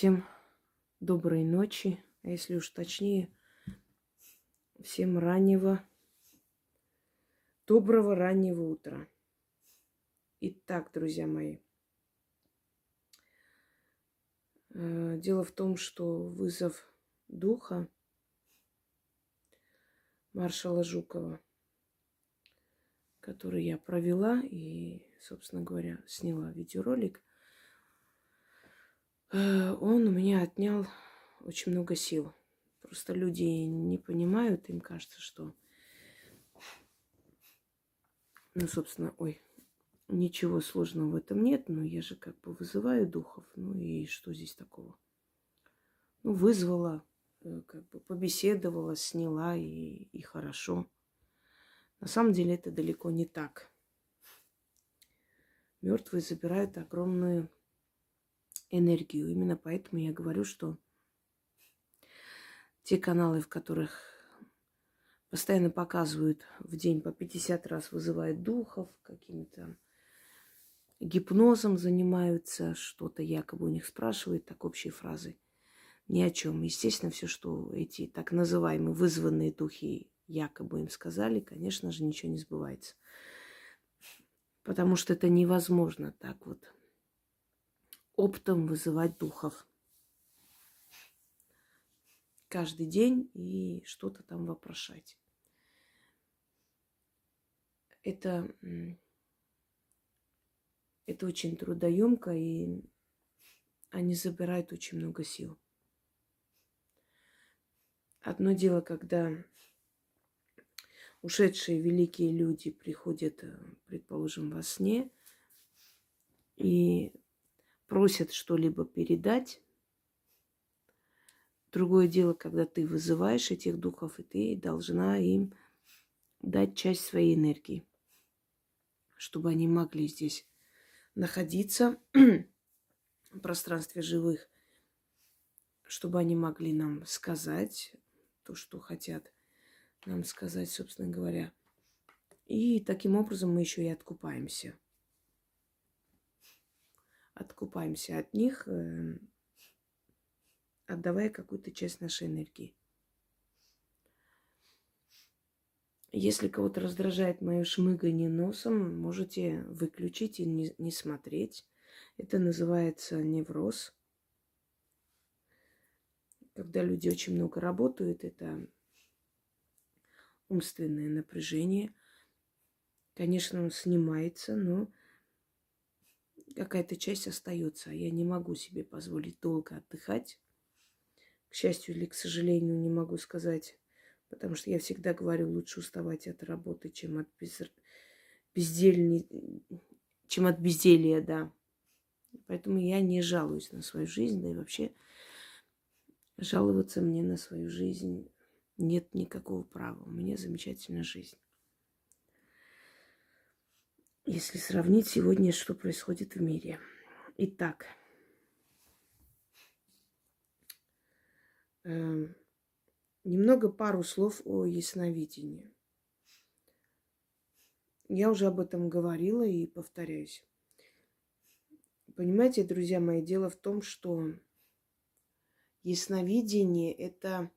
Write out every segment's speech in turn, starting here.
Всем доброй ночи, а если уж точнее, всем раннего, доброго раннего утра. Итак, друзья мои, э, дело в том, что вызов духа маршала Жукова, который я провела и, собственно говоря, сняла видеоролик – он у меня отнял очень много сил. Просто люди не понимают, им кажется, что, ну, собственно, ой, ничего сложного в этом нет, но я же как бы вызываю духов, ну и что здесь такого? Ну, вызвала, э, как бы побеседовала, сняла и, и хорошо. На самом деле это далеко не так. Мертвые забирают огромную энергию. Именно поэтому я говорю, что те каналы, в которых постоянно показывают в день по 50 раз, вызывают духов, каким-то гипнозом занимаются, что-то якобы у них спрашивают, так общие фразы. Ни о чем. Естественно, все, что эти так называемые вызванные духи якобы им сказали, конечно же, ничего не сбывается. Потому что это невозможно так вот оптом вызывать духов. Каждый день и что-то там вопрошать. Это, это очень трудоемко, и они забирают очень много сил. Одно дело, когда ушедшие великие люди приходят, э, предположим, во сне, и просят что-либо передать. Другое дело, когда ты вызываешь этих духов, и ты должна им дать часть своей энергии, чтобы они могли здесь находиться в пространстве живых, чтобы они могли нам сказать то, что хотят нам сказать, собственно говоря. И таким образом мы еще и откупаемся откупаемся от них, э, отдавая какую-то часть нашей энергии. Если кого-то раздражает мое шмыгание носом, можете выключить и не, не смотреть. Это называется невроз. Когда люди очень много работают, это умственное напряжение. Конечно, он снимается, но какая-то часть остается, а я не могу себе позволить долго отдыхать. К счастью или к сожалению, не могу сказать, потому что я всегда говорю, лучше уставать от работы, чем от без... бездельни... чем от безделья, да. Поэтому я не жалуюсь на свою жизнь, да и вообще жаловаться мне на свою жизнь нет никакого права. У меня замечательная жизнь. Если сравнить сегодня, что происходит в мире. Итак, э, немного пару слов о ясновидении. Я уже об этом говорила и повторяюсь. Понимаете, друзья мои, дело в том, что ясновидение – это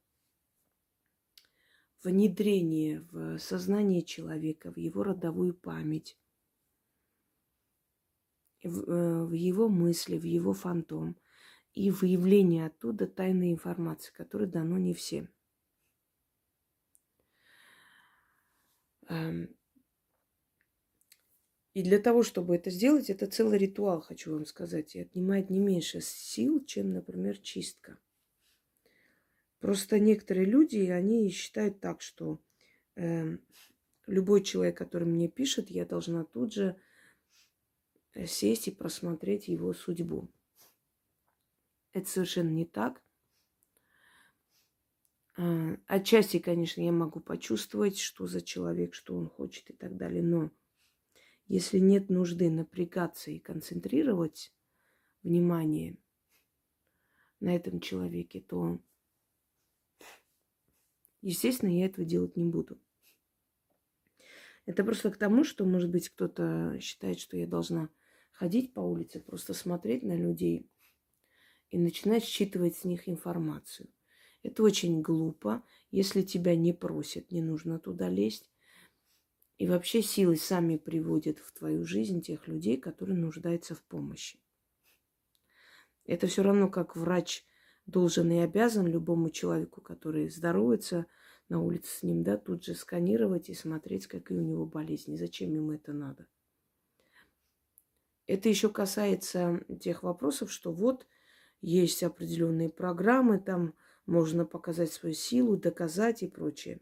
внедрение в сознание человека, в его родовую память, в, э, в его мысли, в его фантом и выявление оттуда тайной информации, которая дано не всем. Эм, и для того, чтобы это сделать, это целый ритуал, хочу вам сказать, и отнимает не меньше сил, чем, например, чистка. Просто некоторые люди, они считают так, что э, любой человек, который мне пишет, я должна тут же сесть и просмотреть его судьбу. Это совершенно не так. А, отчасти, конечно, я могу почувствовать, что за человек, что он хочет и так далее, но если нет нужды напрягаться и концентрировать внимание на этом человеке, то, естественно, я этого делать не буду. Это просто к тому, что, может быть, кто-то считает, что я должна ходить по улице, просто смотреть на людей и начинать считывать с них информацию. Это очень глупо. Если тебя не просят, не нужно туда лезть. И вообще силы сами приводят в твою жизнь тех людей, которые нуждаются в помощи. Это все равно, как врач должен и обязан любому человеку, который здоровается на улице с ним, да, тут же сканировать и смотреть, какие у него болезни. Зачем ему это надо? Это еще касается тех вопросов, что вот есть определенные программы, там можно показать свою силу, доказать и прочее.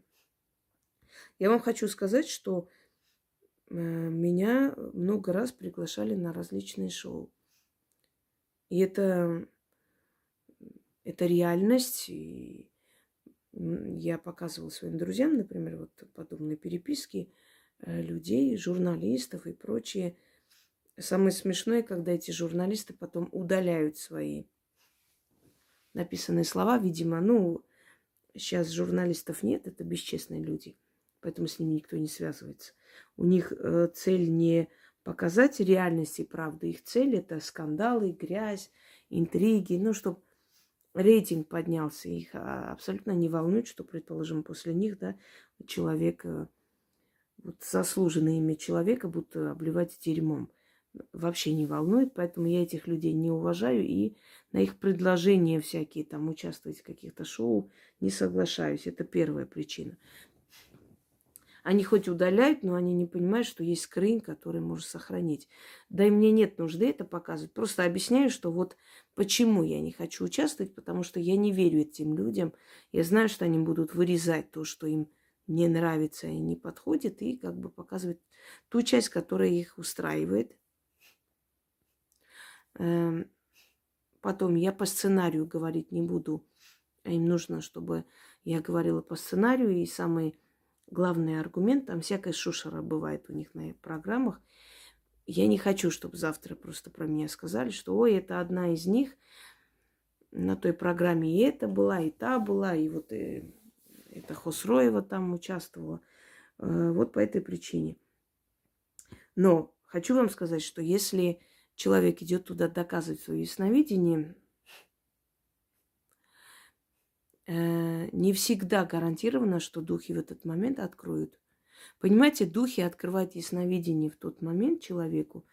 Я вам хочу сказать, что э, меня много раз приглашали на различные шоу. И это, это реальность. И я показывала своим друзьям, например, вот подобные переписки э, людей, журналистов и прочее. Самое смешное, когда эти журналисты потом удаляют свои написанные слова, видимо, ну, сейчас журналистов нет, это бесчестные люди, поэтому с ними никто не связывается. У них э, цель не показать реальность и правду, их цель это скандалы, грязь, интриги, ну, чтобы рейтинг поднялся. Их а, абсолютно не волнует, что, предположим, после них, да, человек, э, вот заслуженное имя человека будут обливать дерьмом вообще не волнует, поэтому я этих людей не уважаю и на их предложения всякие там участвовать в каких-то шоу не соглашаюсь. Это первая причина. Они хоть удаляют, но они не понимают, что есть скрин, который может сохранить. Да и мне нет нужды это показывать. Просто объясняю, что вот почему я не хочу участвовать, потому что я не верю этим людям. Я знаю, что они будут вырезать то, что им не нравится и не подходит, и как бы показывать ту часть, которая их устраивает. Эм, потом я по сценарию говорить не буду. Им нужно, чтобы я говорила по сценарию. И самый главный аргумент, там всякая шушера бывает у них на программах. Я не хочу, чтобы завтра просто про меня сказали, что ой, это одна из них. На той программе и это была, и та была, и вот и, э, это Хосроева там участвовала. Э, вот по этой причине. Но хочу вам сказать, что если человек идет туда доказывать свое ясновидение, э, не всегда гарантировано, что духи в этот момент откроют. Понимаете, духи открывают ясновидение в тот момент человеку,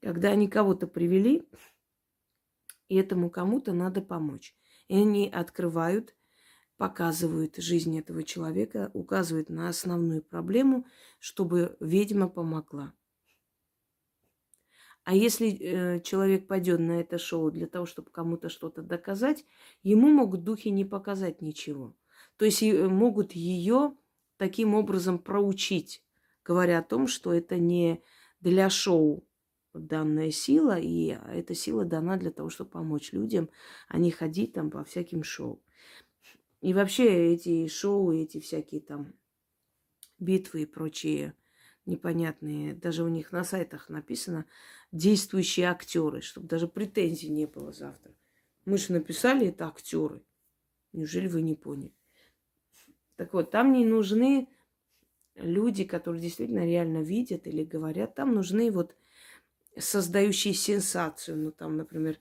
когда они кого-то привели, и этому кому-то надо помочь. И они открывают, показывают жизнь этого человека, указывают на основную проблему, чтобы ведьма помогла. А если э, человек пойдет на это шоу для того, чтобы кому-то что-то доказать, ему могут духи не показать ничего. То есть э, могут ее таким образом проучить, говоря о том, что это не для шоу данная сила, и эта сила дана для того, чтобы помочь людям, а не ходить там по всяким шоу. И вообще эти шоу, эти всякие там битвы и прочие непонятные, даже у них на сайтах написано действующие актеры, чтобы даже претензий не было завтра. Мы же написали это актеры. Неужели вы не поняли? Так вот, там не нужны люди, которые действительно реально видят или говорят. Там нужны вот создающие сенсацию. Ну, там, например,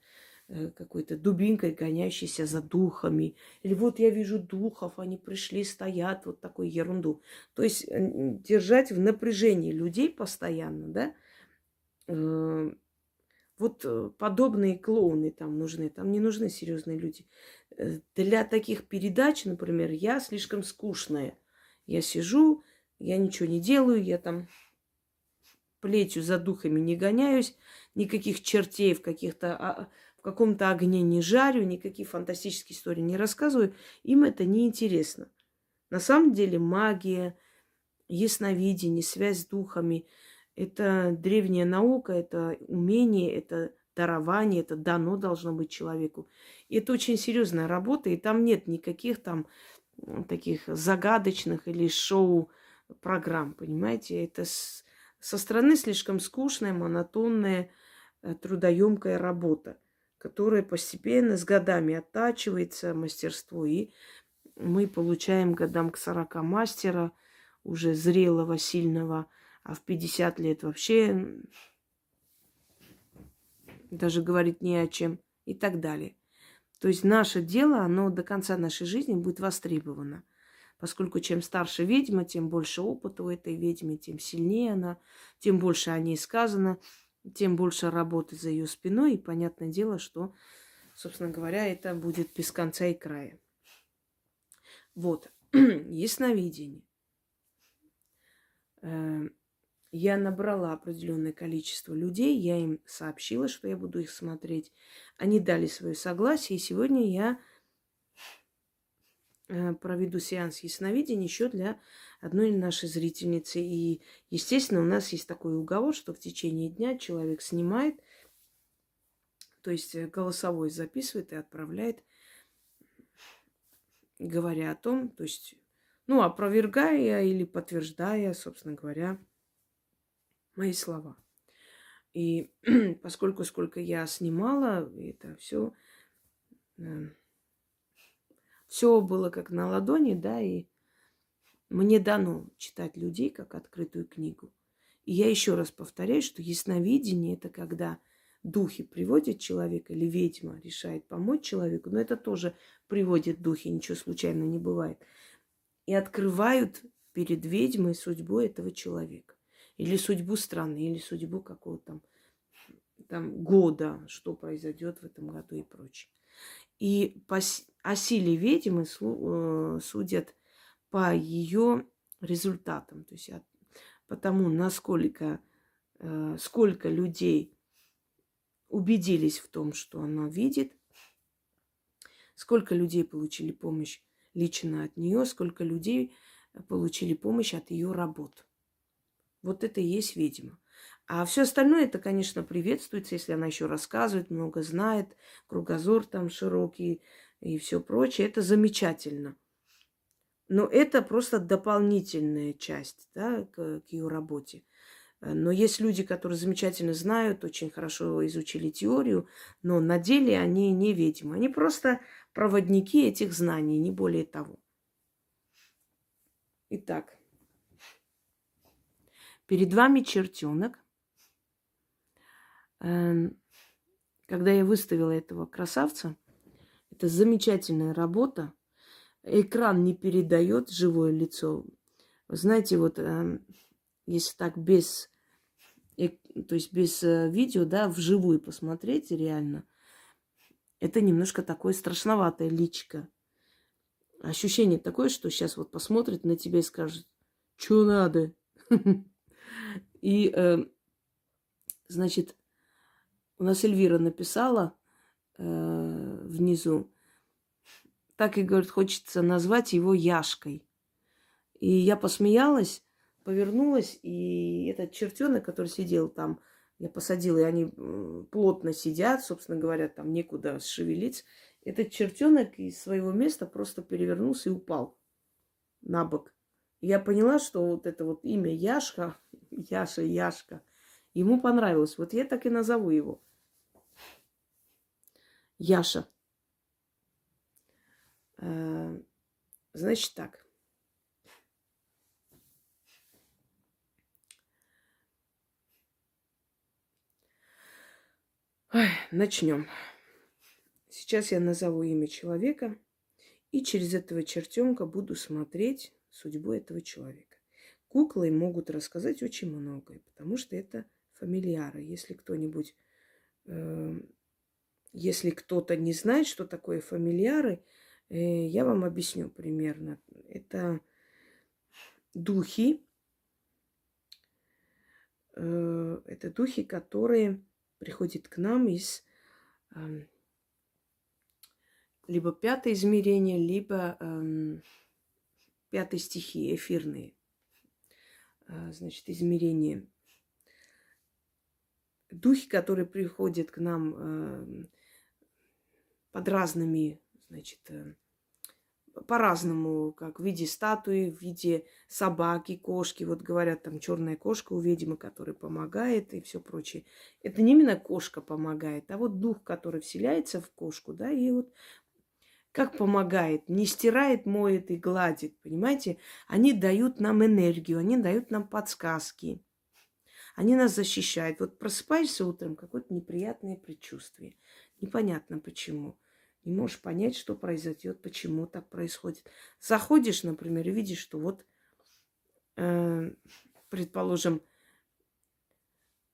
какой-то дубинкой, гоняющейся за духами. Или вот я вижу духов, они пришли, стоят, вот такую ерунду. То есть держать в напряжении людей постоянно, да, э, вот э, подобные клоуны там нужны, там не нужны серьезные люди. Для таких передач, например, я слишком скучная. Я сижу, я ничего не делаю, я там плетью за духами не гоняюсь, никаких чертей в каких-то а, каком-то огне не жарю, никакие фантастические истории не рассказываю, им это не интересно. На самом деле магия, ясновидение, связь с духами – это древняя наука, это умение, это дарование, это дано должно быть человеку. И это очень серьезная работа, и там нет никаких там таких загадочных или шоу-программ, понимаете? Это с, со стороны слишком скучная, монотонная, э, трудоемкая работа которое постепенно с годами оттачивается мастерство, и мы получаем годам к 40 мастера, уже зрелого, сильного, а в 50 лет вообще даже говорить не о чем. и так далее. То есть наше дело, оно до конца нашей жизни будет востребовано. Поскольку чем старше ведьма, тем больше опыта у этой ведьмы, тем сильнее она, тем больше о ней сказано, тем больше работы за ее спиной. И понятное дело, что, собственно говоря, это будет без конца и края. Вот, ясновидение. Э, я набрала определенное количество людей, я им сообщила, что я буду их смотреть. Они дали свое согласие, и сегодня я э, проведу сеанс ясновидения еще для одной нашей зрительницы. И, естественно, у нас есть такой уговор, что в течение дня человек снимает, то есть э, голосовой записывает и отправляет, говоря о том, то есть, ну, опровергая или подтверждая, собственно говоря, мои слова. И поскольку сколько я снимала, это все, э, все было как на ладони, да, и мне дано читать людей как открытую книгу. И я еще раз повторяю, что ясновидение это когда духи приводят человека или ведьма решает помочь человеку, но это тоже приводит духи, ничего случайно не бывает. И открывают перед ведьмой судьбу этого человека или судьбу страны, или судьбу какого-то там, там года, что произойдет в этом году и прочее. И по, о силе ведьмы э, судят по ее результатам, то есть от, по тому, насколько э, сколько людей убедились в том, что она видит, сколько людей получили помощь лично от нее, сколько людей получили помощь от ее работ. Вот это и есть ведьма. А все остальное, это, конечно, приветствуется, если она еще рассказывает, много знает, кругозор там широкий и все прочее. Это замечательно. Но это просто дополнительная часть да, к, к ее работе. Но есть люди, которые замечательно знают, очень хорошо изучили теорию, но на деле они не ведьмы. Они просто проводники этих знаний, не более того. Итак, Перед вами чертенок. Эм, когда я выставила этого красавца, это замечательная работа. Экран не передает живое лицо. Знаете, вот эм, если так без, то есть без э, видео, да, вживую посмотреть реально, это немножко такое страшноватое личко. Ощущение такое, что сейчас вот посмотрит на тебя и скажет, что надо. И, э, значит, у нас Эльвира написала э, внизу, так и, говорит, хочется назвать его Яшкой. И я посмеялась, повернулась, и этот чертенок, который сидел там, я посадила, и они плотно сидят, собственно говоря, там некуда шевелиться. Этот чертенок из своего места просто перевернулся и упал на бок. Я поняла, что вот это вот имя Яшка, Яша, Яшка, ему понравилось. Вот я так и назову его. Яша. Э, значит так. начнем. Сейчас я назову имя человека, и через этого чертенка буду смотреть судьбу этого человека. Куклы могут рассказать очень многое, потому что это фамильяры. Если кто-нибудь, э, если кто-то не знает, что такое фамильяры, э, я вам объясню примерно. Это духи, э, это духи, которые приходят к нам из э, либо пятое измерение, либо э, пятой стихии, эфирные, а, значит, измерения. Духи, которые приходят к нам эм, под разными, значит, э, по-разному, как в виде статуи, в виде собаки, кошки. Вот говорят, там черная кошка у ведьмы, которая помогает и все прочее. Это не именно кошка помогает, а вот дух, который вселяется в кошку, да, и вот как помогает, не стирает, моет и гладит, понимаете? Они дают нам энергию, они дают нам подсказки. Они нас защищают. Вот просыпаешься утром, какое-то неприятное предчувствие. Непонятно почему. Не можешь понять, что произойдет, почему так происходит. Заходишь, например, и видишь, что вот, э, предположим,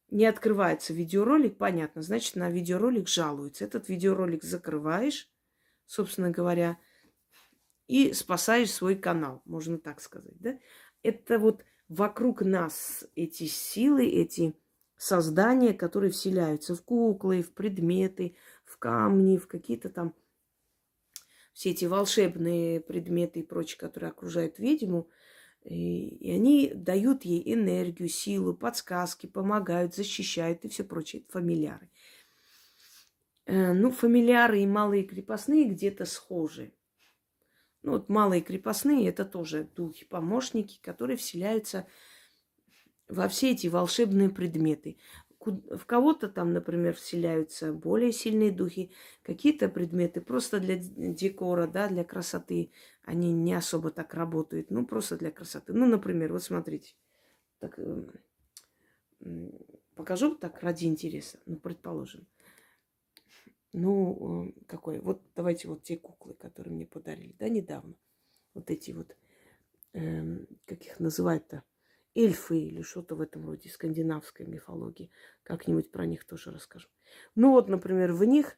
не открывается видеоролик, понятно, значит, на видеоролик жалуются. Этот видеоролик закрываешь, собственно говоря, и спасаешь свой канал, можно так сказать, да? Это вот вокруг нас эти силы, эти создания, которые вселяются в куклы, в предметы, в камни, в какие-то там все эти волшебные предметы и прочее, которые окружают ведьму, и, и они дают ей энергию, силу, подсказки, помогают, защищают и все прочее. Это фамильяры. Э, ну, фамильяры и малые крепостные где-то схожи. Ну, вот малые крепостные это тоже духи-помощники, которые вселяются во все эти волшебные предметы. В кого-то там, например, вселяются более сильные духи, какие-то предметы просто для декора, да, для красоты. Они не особо так работают, ну, просто для красоты. Ну, например, вот смотрите, так, эм, покажу так ради интереса, ну, предположим. Ну, э, какой? Вот давайте вот те куклы, которые мне подарили, да, недавно. Вот эти вот, эм, как их называют-то, эльфы или что-то в этом роде, скандинавской мифологии. Как-нибудь про них тоже расскажу. Ну вот, например, в них,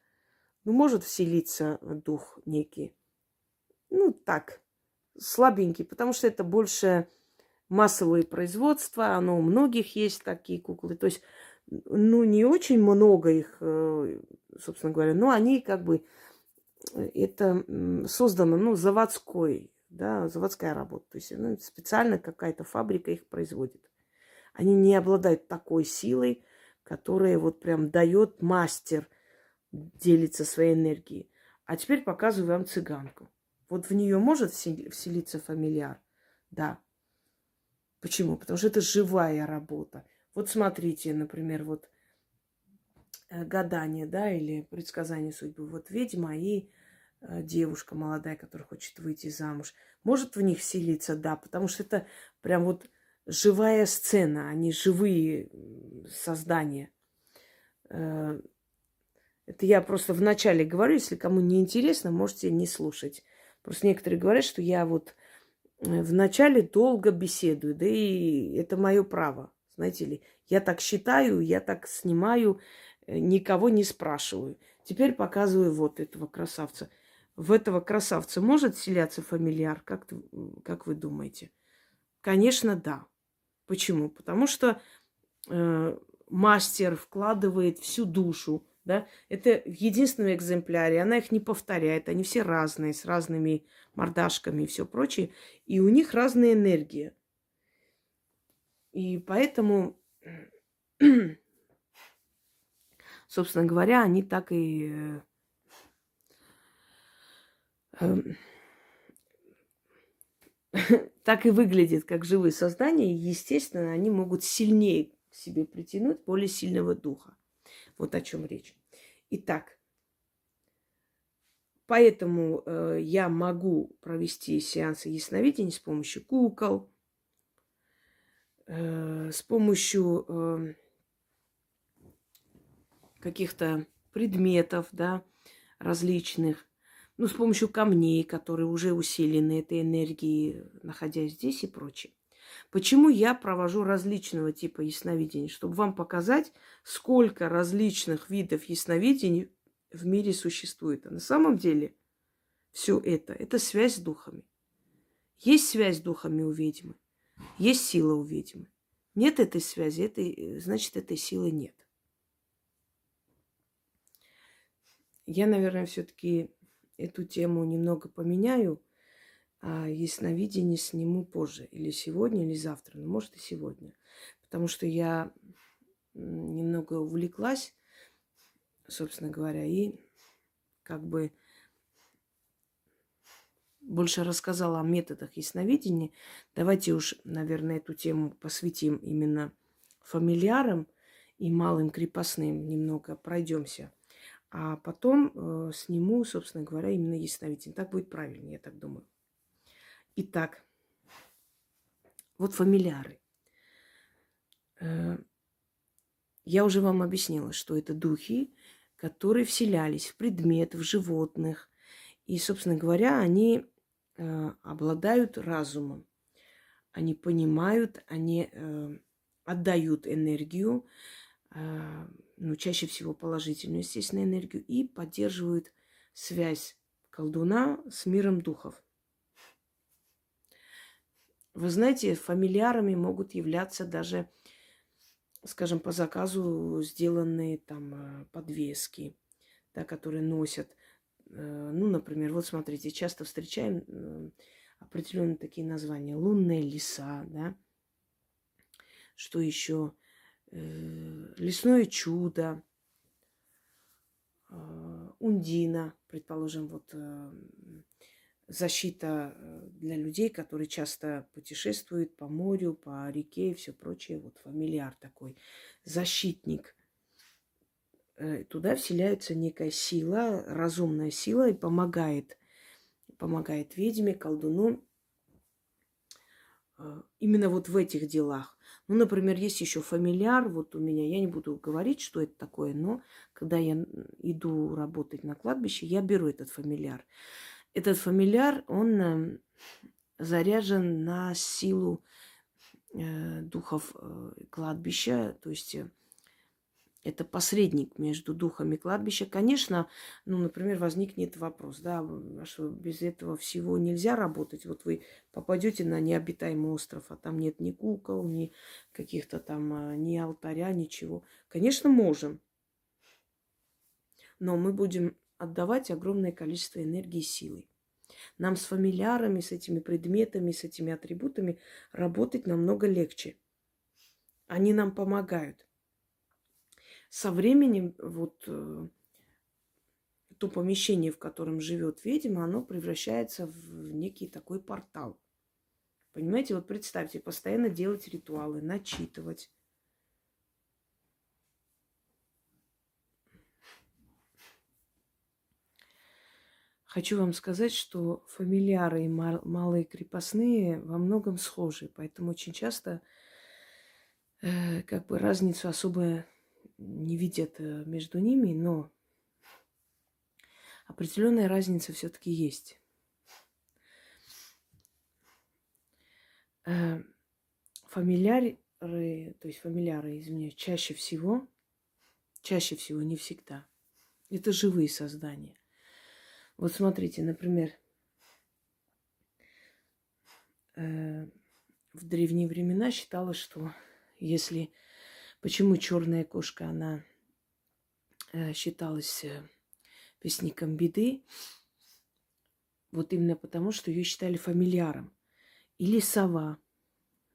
ну, может вселиться дух некий. Ну, так, слабенький, потому что это больше массовое производство, оно у многих есть такие куклы. То есть ну, не очень много их, э, собственно говоря, но они как бы, э, это создано, ну, заводской, да, заводская работа. То есть ну, специально какая-то фабрика их производит. Они не обладают такой силой, которая вот прям дает мастер делиться своей энергией. А теперь показываю вам цыганку. Вот в нее может вселиться фамильяр? Да. Почему? Потому что это живая работа. Вот смотрите, например, вот э, гадание, да, или предсказание судьбы. Вот ведьма и э, девушка молодая, которая хочет выйти замуж. Может в них селиться, да, потому что это прям вот живая сцена, они живые создания. Э, это я просто вначале говорю, если кому не интересно, можете не слушать. Просто некоторые говорят, что я вот вначале долго беседую, да и это мое право. Знаете ли, я так считаю, я так снимаю, э, никого не спрашиваю. Теперь показываю вот этого красавца. В этого красавца может селяться фамильяр, как, как вы думаете? Конечно, да. Почему? Потому что э, мастер вкладывает всю душу, да, это в единственном экземпляре, она их не повторяет, они все разные, с разными мордашками и все прочее, и у них разная энергия. И поэтому, собственно говоря, они так и э, так и выглядят, как живые создания. И, естественно, они могут сильнее к себе притянуть более сильного духа. Вот о чем речь. Итак, поэтому э, я могу провести сеансы ясновидения с помощью кукол, э, с помощью э, каких-то предметов, да, различных, ну, с помощью камней, которые уже усилены этой энергией, находясь здесь и прочее. Почему я провожу различного типа ясновидений? Чтобы вам показать, сколько различных видов ясновидений в мире существует. А на самом деле все это – это связь с духами. Есть связь с духами у ведьмы. Есть сила у ведьмы. Нет этой связи, этой, значит, этой силы нет. Я, наверное, все-таки эту тему немного поменяю, а ясновидение сниму позже. Или сегодня, или завтра. Ну, может, и сегодня. Потому что я немного увлеклась, собственно говоря, и как бы больше рассказала о методах ясновидения. Давайте уж, наверное, эту тему посвятим именно фамильярам и малым крепостным. Немного пройдемся. А потом э, сниму, собственно говоря, именно ясновидение. Так будет правильнее, я так думаю. Итак, вот фамильяры. Э, Я уже вам объяснила, что это духи, которые вселялись в предмет, в животных. И, собственно говоря, они э, обладают разумом. Они понимают, они отдают энергию, ну, чаще всего положительную, естественно, энергию, и поддерживают связь колдуна с миром духов. Вы знаете, фамильярами могут являться даже, скажем, по заказу сделанные там э, подвески, да, которые носят. Э, ну, например, вот смотрите, часто встречаем определенные такие названия. Лунные леса, да. Что еще? Лесное чудо, Ундина, предположим, вот защита э, для людей, которые часто путешествуют по морю, по реке и все прочее. Вот фамильяр такой, защитник. Э, туда вселяется некая сила, разумная сила и помогает, помогает ведьме, колдуну э, именно вот в этих делах. Ну, например, есть еще фамильяр, вот у меня, я не буду говорить, что это такое, но когда я иду работать на кладбище, я беру этот фамильяр. Этот фамильяр, он эм, заряжен на силу э, духов э, кладбища, то есть э, это посредник между духами кладбища. Конечно, ну, например, возникнет вопрос, да, а что без этого всего нельзя работать. Вот вы попадете на необитаемый остров, а там нет ни кукол, ни каких-то там, ни алтаря, ничего. Конечно, можем. Но мы будем отдавать огромное количество энергии и силы. Нам с фамильярами, с этими предметами, с этими атрибутами работать намного легче. Они нам помогают. Со временем вот э, то помещение, в котором живет ведьма, оно превращается в некий такой портал. Понимаете, вот представьте, постоянно делать ритуалы, начитывать, Хочу вам сказать, что фамильяры и малые крепостные во многом схожи, поэтому очень часто э, как бы разницу особо не видят э, между ними, но определенная разница все-таки есть. Э, фамильяры, то есть фамильяры, извиняюсь, чаще всего, чаще всего, не всегда, это живые создания. Вот смотрите, например, э, в древние времена считалось, что если... Почему черная кошка, она э, считалась э, вестником беды? Вот именно потому, что ее считали фамильяром. Или сова,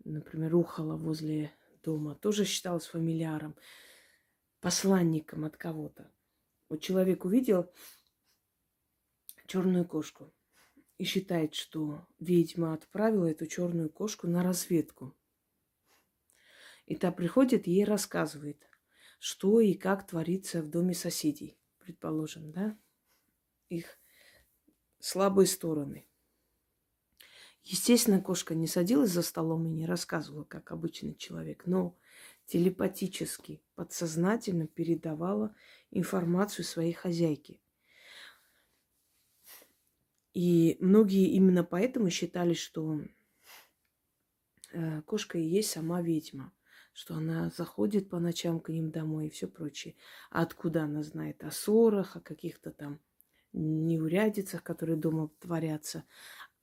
например, ухала возле дома, тоже считалась фамильяром, посланником от кого-то. Вот человек увидел черную кошку и считает, что ведьма отправила эту черную кошку на разведку. И та приходит ей рассказывает, что и как творится в доме соседей, предположим, да, их слабые стороны. Естественно, кошка не садилась за столом и не рассказывала, как обычный человек, но телепатически, подсознательно передавала информацию своей хозяйке. И многие именно поэтому считали, что э, кошка и есть сама ведьма, что она заходит по ночам к ним домой и все прочее. А откуда она знает о ссорах, о каких-то там неурядицах, которые дома творятся?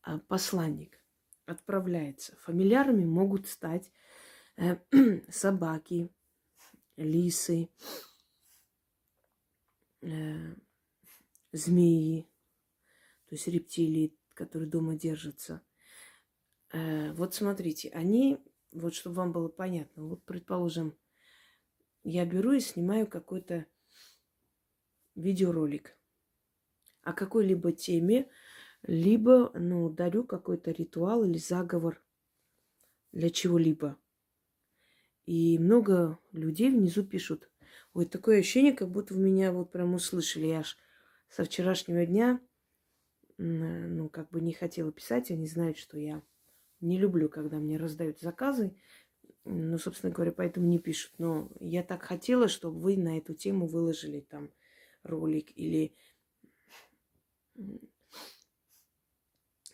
А посланник отправляется. Фамильярами могут стать э, собаки, лисы, э, змеи, то есть рептилии, которые дома держатся. Э, вот смотрите, они, вот чтобы вам было понятно, вот предположим, я беру и снимаю какой-то видеоролик о какой-либо теме, либо, ну, дарю какой-то ритуал или заговор для чего-либо. И много людей внизу пишут, ой, такое ощущение, как будто в меня вот прям услышали. Я аж со вчерашнего дня ну, как бы не хотела писать, они знают, что я не люблю, когда мне раздают заказы. ну, собственно говоря, поэтому не пишут. Но я так хотела, чтобы вы на эту тему выложили там ролик или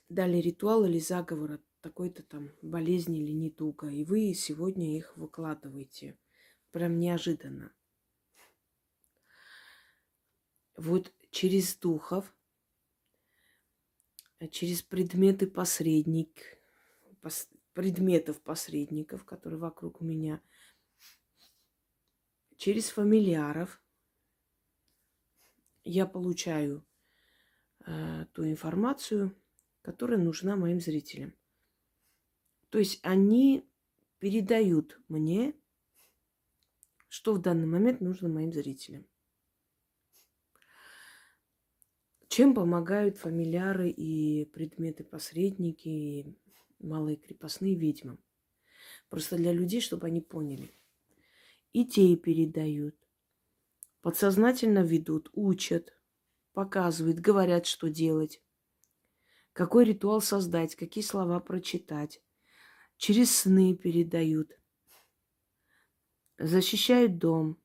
дали ритуал или заговор от такой-то там болезни или недуга. И вы сегодня их выкладываете. Прям неожиданно. Вот через духов, через предметы посредник, пос, предметов посредников, которые вокруг меня, через фамильяров я получаю э, ту информацию, которая нужна моим зрителям. То есть они передают мне, что в данный момент нужно моим зрителям. Чем помогают фамильяры и предметы-посредники, малые крепостные ведьмам? Просто для людей, чтобы они поняли. И те передают. Подсознательно ведут, учат, показывают, говорят, что делать. Какой ритуал создать, какие слова прочитать. Через сны передают. Защищают дом.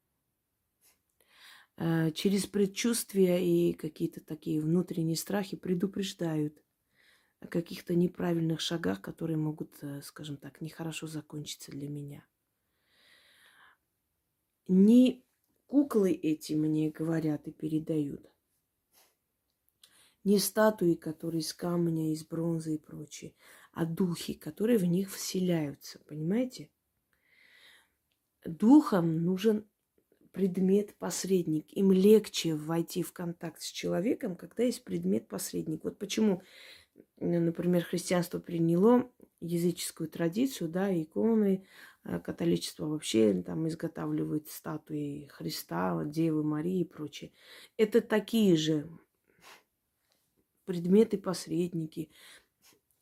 Э, через предчувствия и какие-то такие внутренние страхи предупреждают о каких-то неправильных шагах, которые могут, э, скажем так, нехорошо закончиться для меня. Не куклы эти мне говорят и передают, не статуи, которые из камня, из бронзы и прочее, а духи, которые в них вселяются. Понимаете? Духам нужен предмет-посредник. Им легче войти в контакт с человеком, когда есть предмет-посредник. Вот почему, например, христианство приняло языческую традицию, да, иконы, э, католичество вообще там изготавливает статуи Христа, Девы Марии и прочее. Это такие же предметы-посредники,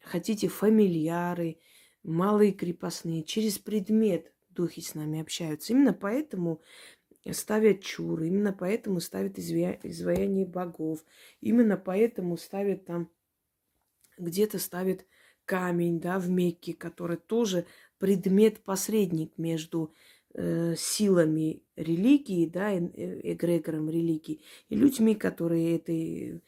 хотите фамильяры, малые крепостные. Через предмет духи с нами общаются. Именно поэтому ставят чуры, именно поэтому ставят изваяние богов, именно поэтому ставят там, где-то ставят камень, да, в Мекке, который тоже предмет-посредник между э, силами религии, да, э, эгрегором религии, и людьми, которые этой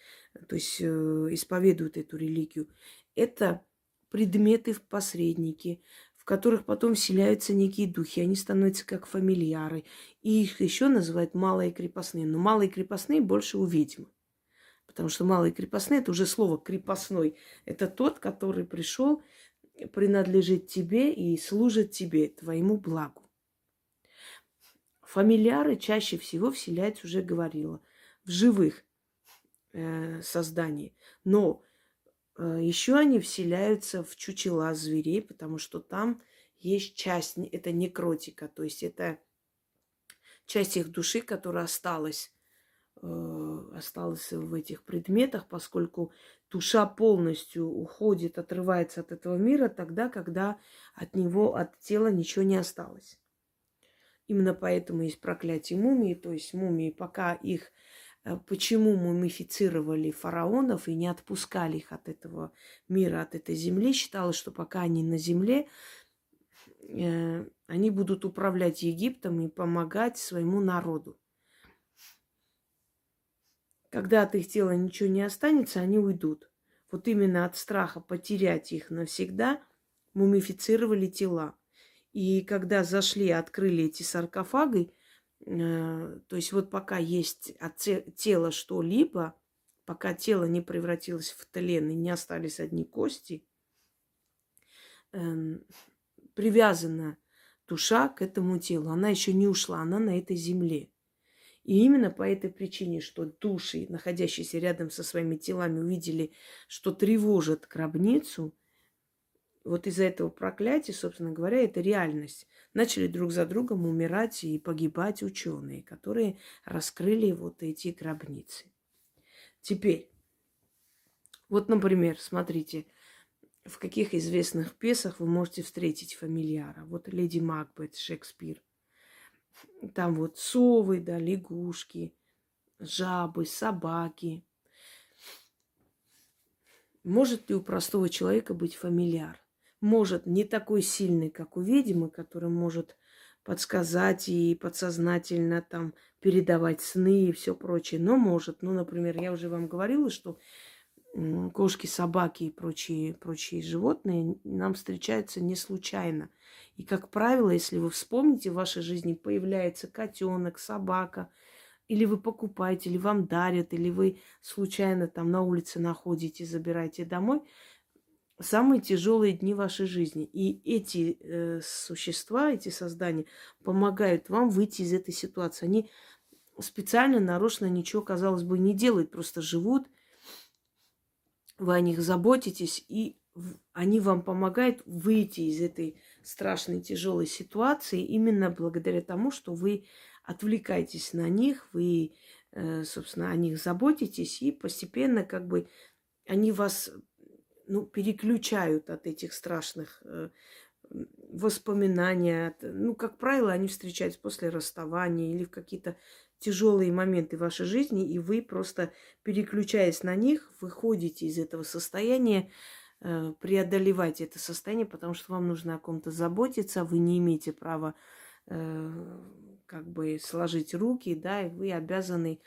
то есть э, исповедуют эту религию, это предметы в посредники, в которых потом вселяются некие духи, они становятся как фамильяры, и их еще называют малые крепостные. Но малые крепостные больше у ведьмы. Потому что малые крепостные это уже слово крепостной. Это тот, который пришел, принадлежит тебе и служит тебе, твоему благу. Фамильяры чаще всего вселяются, уже говорила, в живых э, созданий. Но э, еще они вселяются в чучела зверей, потому что там есть часть, это некротика, то есть это часть их души, которая осталась, э, осталась в этих предметах, поскольку душа полностью уходит, отрывается от этого мира тогда, когда от него, от тела ничего не осталось. Именно поэтому есть проклятие мумии, то есть мумии, пока их Э, почему мумифицировали фараонов и не отпускали их от этого мира, от этой земли. Считалось, что пока они на земле, э, они будут управлять Египтом и помогать своему народу. Когда от их тела ничего не останется, они уйдут. Вот именно от страха потерять их навсегда мумифицировали тела. И когда зашли, открыли эти саркофаги, Э, то есть вот пока есть от тела что-либо, пока тело не превратилось в тлен и не остались одни кости, эм, привязана душа к этому телу. Она еще не ушла, она на этой земле. И именно по этой причине, что души, находящиеся рядом со своими телами, увидели, что тревожит гробницу – вот из-за этого проклятия, собственно говоря, это реальность. Начали друг за другом умирать и погибать ученые, которые раскрыли вот эти гробницы. Теперь, вот, например, смотрите, в каких известных пьесах вы можете встретить фамильяра. Вот леди Макбет, Шекспир. Там вот совы, да, лягушки, жабы, собаки. Может ли у простого человека быть фамильяр? может не такой сильный, как у ведьмы, который может подсказать и подсознательно там передавать сны и все прочее, но может. Ну, например, я уже вам говорила, что кошки, собаки и прочие, прочие животные нам встречаются не случайно. И, как правило, если вы вспомните, в вашей жизни появляется котенок, собака, или вы покупаете, или вам дарят, или вы случайно там на улице находите, забираете домой, самые тяжелые дни вашей жизни. И эти э, существа, эти создания помогают вам выйти из этой ситуации. Они специально, нарочно ничего, казалось бы, не делают, просто живут, вы о них заботитесь, и они вам помогают выйти из этой страшной, тяжелой ситуации именно благодаря тому, что вы отвлекаетесь на них, вы, э, собственно, о них заботитесь, и постепенно как бы они вас ну, переключают от этих страшных э, воспоминаний. Ну, как правило, они встречаются после расставания или в какие-то тяжелые моменты вашей жизни, и вы просто, переключаясь на них, выходите из этого состояния, э, преодолевайте это состояние, потому что вам нужно о ком-то заботиться, вы не имеете права э, как бы сложить руки, да, и вы обязаны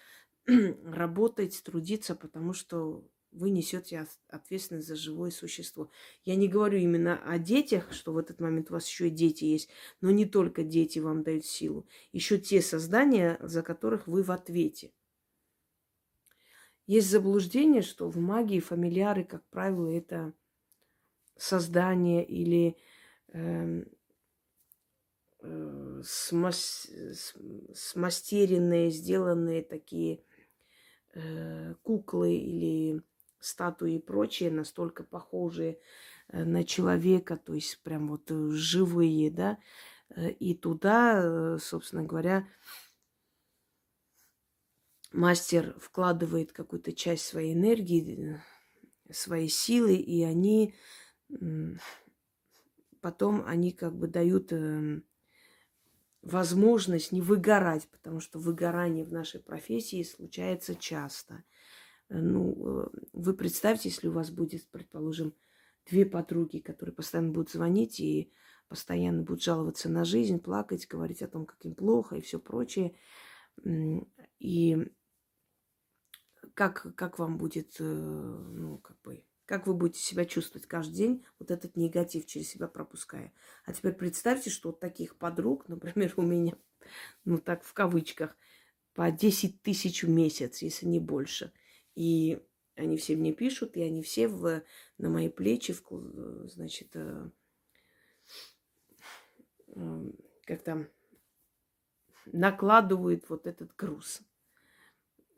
работать, трудиться, потому что вы несете ответственность за живое существо. Я не говорю именно о детях, что в этот момент у вас еще и дети есть, но не только дети вам дают силу, еще те создания, за которых вы в ответе. Есть заблуждение, что в магии фамильяры, как правило, это создание или э, э, смас, смастеренные, сделанные такие э, куклы или статуи и прочее настолько похожие э, на человека, то есть прям вот э, живые, да, э, и туда, собственно говоря, мастер вкладывает какую-то часть своей энергии, своей силы, и они потом они как бы дают эм, возможность не выгорать, потому что выгорание в нашей профессии случается часто – ну, э, вы представьте, если у вас будет, предположим, две подруги, которые постоянно будут звонить и постоянно будут жаловаться на жизнь, плакать, говорить о том, как им плохо и все прочее. И как, как вам будет, э, ну, как бы, как вы будете себя чувствовать каждый день, вот этот негатив через себя пропуская. А теперь представьте, что вот таких подруг, например, у меня, ну так в кавычках, по 10 тысяч в месяц, если не больше – и они все мне пишут, и они все в, на мои плечи, в, значит, э, э, как там, накладывают вот этот груз.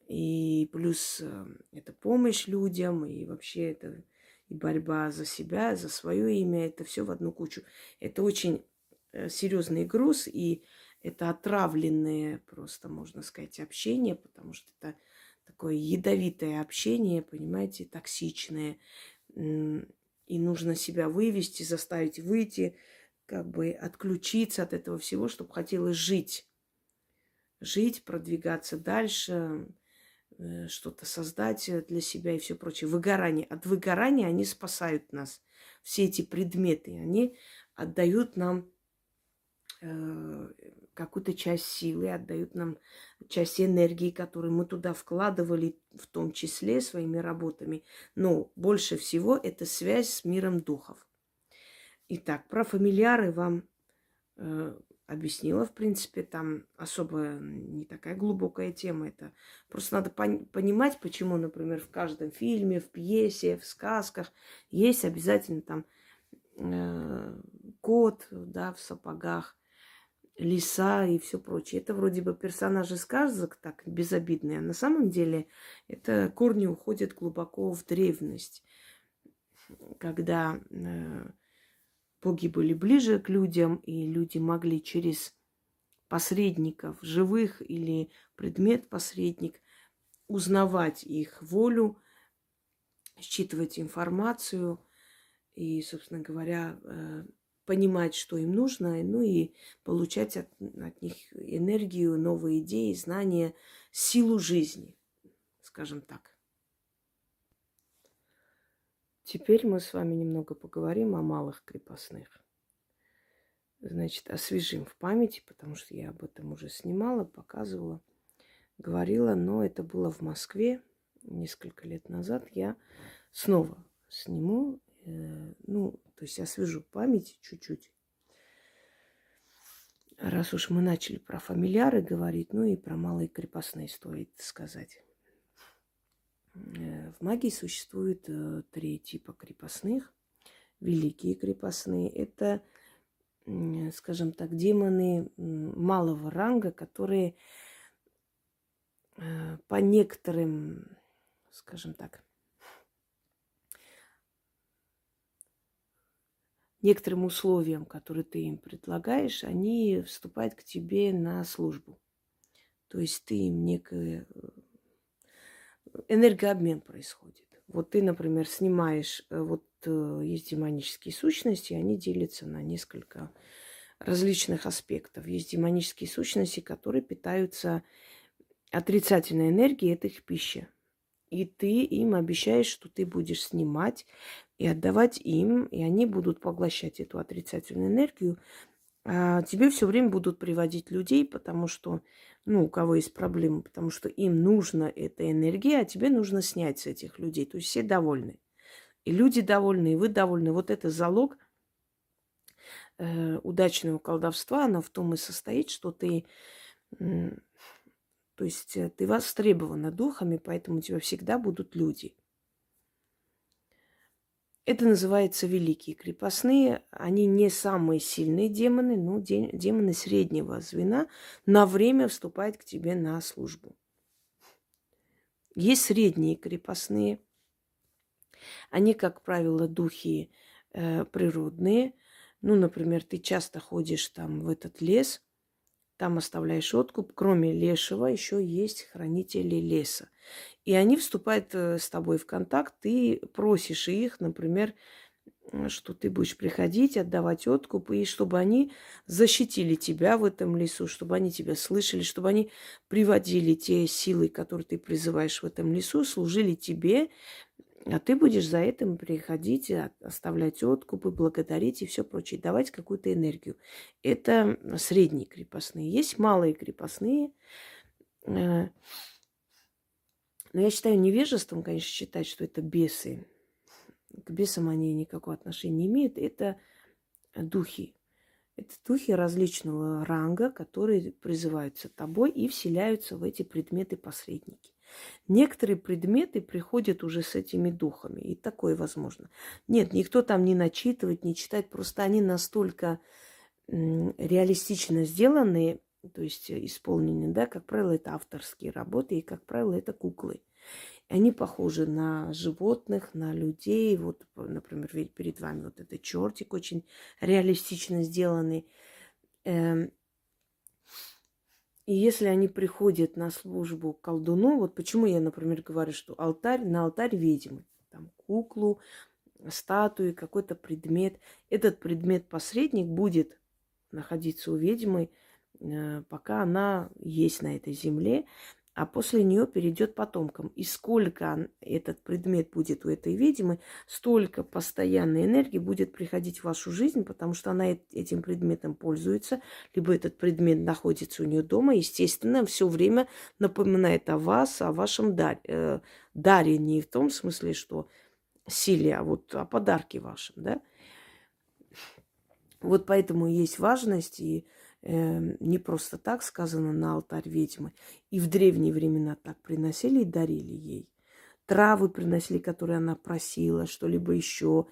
И плюс э, это помощь людям, и вообще это и борьба за себя, за свое имя, это все в одну кучу. Это очень э, серьезный груз, и это отравленное просто, можно сказать, общение, потому что это такое ядовитое общение, понимаете, токсичное. И нужно себя вывести, заставить выйти, как бы отключиться от этого всего, чтобы хотелось жить. Жить, продвигаться дальше, э, что-то создать для себя и все прочее. Выгорание. От выгорания они спасают нас. Все эти предметы, они отдают нам э, какую-то часть силы, отдают нам часть энергии, которую мы туда вкладывали, в том числе своими работами. Но больше всего это связь с миром духов. Итак, про фамильяры вам э, объяснила, в принципе, там особо не такая глубокая тема. Это просто надо пон- понимать, почему, например, в каждом фильме, в пьесе, в сказках есть обязательно там э, кот, да, в сапогах, лиса и все прочее. Это вроде бы персонажи сказок так безобидные, а на самом деле это корни уходят глубоко в древность, когда э, боги были ближе к людям, и люди могли через посредников, живых или предмет-посредник, узнавать их волю, считывать информацию и, собственно говоря, э, понимать, что им нужно, ну и получать от, от них энергию, новые идеи, знания, силу жизни, скажем так. Теперь мы с вами немного поговорим о малых крепостных. Значит, освежим в памяти, потому что я об этом уже снимала, показывала, говорила, но это было в Москве несколько лет назад. Я снова сниму, ну, то есть освежу память чуть-чуть. Раз уж мы начали про фамильяры говорить, ну и про малые крепостные стоит сказать. Э, в магии существует э, три типа крепостных. Великие крепостные – это, скажем так, демоны малого ранга, которые э, по некоторым, скажем так, некоторым условиям, которые ты им предлагаешь, они вступают к тебе на службу. То есть ты им некое энергообмен происходит. Вот ты, например, снимаешь, э, вот э, есть демонические сущности, они делятся на несколько различных аспектов. Есть демонические сущности, которые питаются отрицательной энергией, это их пища. И ты им обещаешь, что ты будешь снимать и отдавать им, и они будут поглощать эту отрицательную энергию. А тебе все время будут приводить людей, потому что ну, у кого есть проблемы, потому что им нужна эта энергия, а тебе нужно снять с этих людей. То есть все довольны. И люди довольны, и вы довольны. Вот это залог э, удачного колдовства, оно в том и состоит, что ты, то есть э, ты востребована духами, поэтому у тебя всегда будут люди. Это называется великие крепостные. Они не самые сильные демоны, но демоны среднего звена на время вступают к тебе на службу. Есть средние крепостные. Они, как правило, духи э, природные. Ну, например, ты часто ходишь там в этот лес, там оставляешь откуп. Кроме лешего еще есть хранители леса. И они вступают э, с тобой в контакт, ты просишь их, например, что ты будешь приходить, отдавать откуп, и чтобы они защитили тебя в этом лесу, чтобы они тебя слышали, чтобы они приводили те силы, которые ты призываешь в этом лесу, служили тебе, а ты будешь за этим приходить, оставлять откупы, благодарить и все прочее, давать какую-то энергию. Это средние крепостные. Есть малые крепостные. Э, но я считаю невежеством, конечно, считать, что это бесы. К бесам они никакого отношения не имеют. Это духи. Это духи различного ранга, которые призываются тобой и вселяются в эти предметы-посредники. Некоторые предметы приходят уже с этими духами, и такое возможно. Нет, никто там не начитывает, не читает, просто они настолько реалистично сделаны, то есть исполнены, да, как правило, это авторские работы, и, как правило, это куклы. И они похожи на животных, на людей. Вот, например, перед вами вот этот чертик очень реалистично сделанный. Эм, и если они приходят на службу к колдуну, вот почему я, например, говорю, что алтарь на алтарь ведьмы, там куклу, статуи, какой-то предмет. Этот предмет-посредник будет находиться у ведьмы, э, пока она есть на этой земле а после нее перейдет потомкам. И сколько этот предмет будет у этой ведьмы, столько постоянной энергии будет приходить в вашу жизнь, потому что она этим предметом пользуется, либо этот предмет находится у нее дома, естественно, все время напоминает о вас, о вашем. Э, даре не в том смысле, что силе, а вот о подарке вашем, да. Вот поэтому есть важность и не просто так сказано на алтарь ведьмы. И в древние времена так приносили и дарили ей. Травы приносили, которые она просила, что-либо еще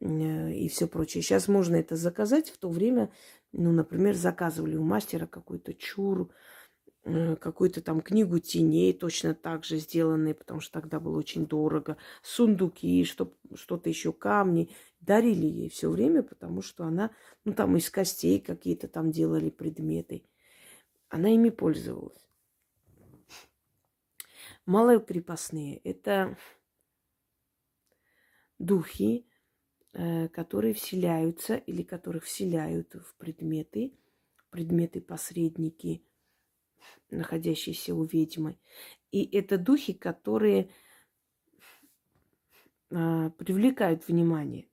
э, и все прочее. Сейчас можно это заказать. В то время, ну, например, заказывали у мастера какую-то чуру, какую-то там книгу теней, точно так же сделанные, потому что тогда было очень дорого, сундуки, что, что-то еще, камни дарили ей все время, потому что она, ну там из костей какие-то там делали предметы. Она ими пользовалась. Малые крепостные – это духи, э, которые вселяются или которых вселяют в предметы, предметы-посредники, находящиеся у ведьмы. И это духи, которые э, привлекают внимание.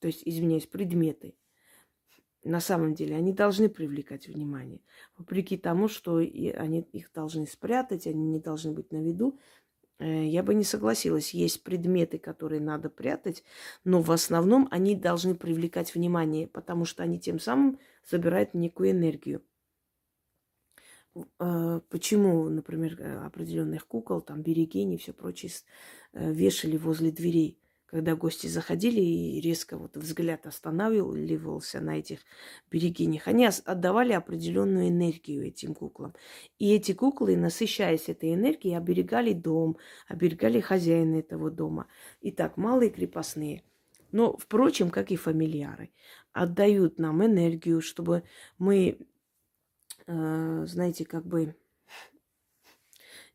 То есть, извиняюсь, предметы. На самом деле они должны привлекать внимание. Вопреки тому, что и они их должны спрятать, они не должны быть на виду. Э, я бы не согласилась. Есть предметы, которые надо прятать, но в основном они должны привлекать внимание, потому что они тем самым забирают некую энергию. Э, почему, например, э, определенных кукол, там, берегини и все прочее вешали возле дверей? когда гости заходили и резко вот взгляд останавливался на этих берегинях, они отдавали определенную энергию этим куклам. И эти куклы, насыщаясь этой энергией, оберегали дом, оберегали хозяина этого дома. Итак, малые крепостные. Но, впрочем, как и фамильяры, отдают нам энергию, чтобы мы, э, знаете, как бы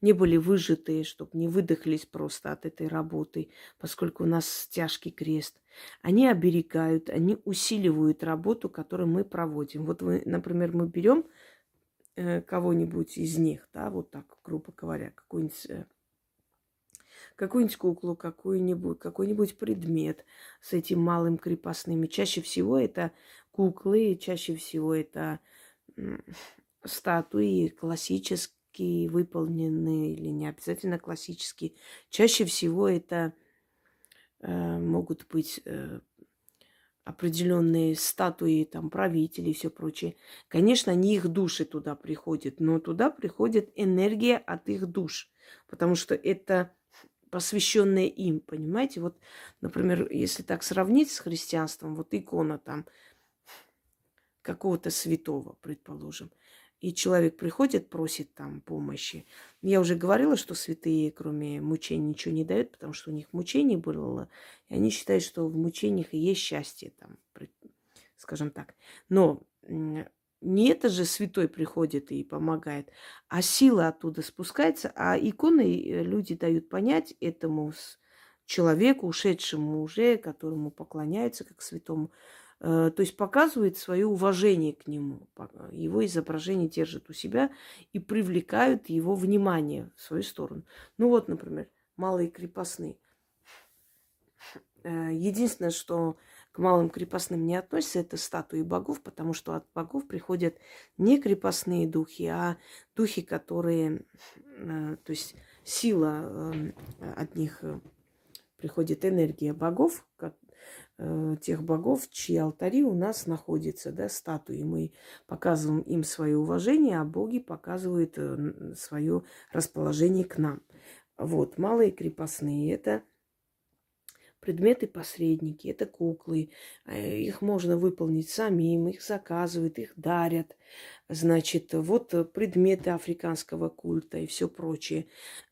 не были выжатые, чтобы не выдохлись просто от этой работы, поскольку у нас тяжкий крест. Они оберегают, они усиливают работу, которую мы проводим. Вот, вы, например, мы берем э, кого-нибудь из них, да, вот так, грубо говоря, какую-нибудь э, какую-нибудь куклу, какой-нибудь, какой-нибудь предмет с этим малым крепостными. Чаще всего это куклы, чаще всего это статуи классические выполнены или не обязательно классические. Чаще всего это э, могут быть э, определенные статуи там правителей и все прочее. Конечно, не их души туда приходят, но туда приходит энергия от их душ, потому что это посвященное им, понимаете? Вот, например, если так сравнить с христианством, вот икона там какого-то святого, предположим – и человек приходит, просит там помощи. Я уже говорила, что святые, кроме мучений, ничего не дают, потому что у них мучений было, и они считают, что в мучениях и есть счастье, там, скажем так. Но не это же святой приходит и помогает, а сила оттуда спускается, а иконы э, люди дают понять этому человеку, ушедшему уже, которому поклоняются как святому, то есть показывает свое уважение к нему. Его изображение держат у себя и привлекают его внимание в свою сторону. Ну вот, например, малые крепостные. Э, единственное, что к малым крепостным не относится, это статуи богов, потому что от богов приходят не крепостные духи, а духи, которые, э, то есть сила от них приходит энергия богов, э, тех богов, чьи алтари у нас находятся, да, статуи. Мы показываем им свое уважение, а боги показывают э, свое расположение к нам. Вот, малые крепостные – это предметы-посредники, это куклы. Э, их можно выполнить самим, их заказывают, их дарят. Значит, вот предметы африканского культа и все прочее.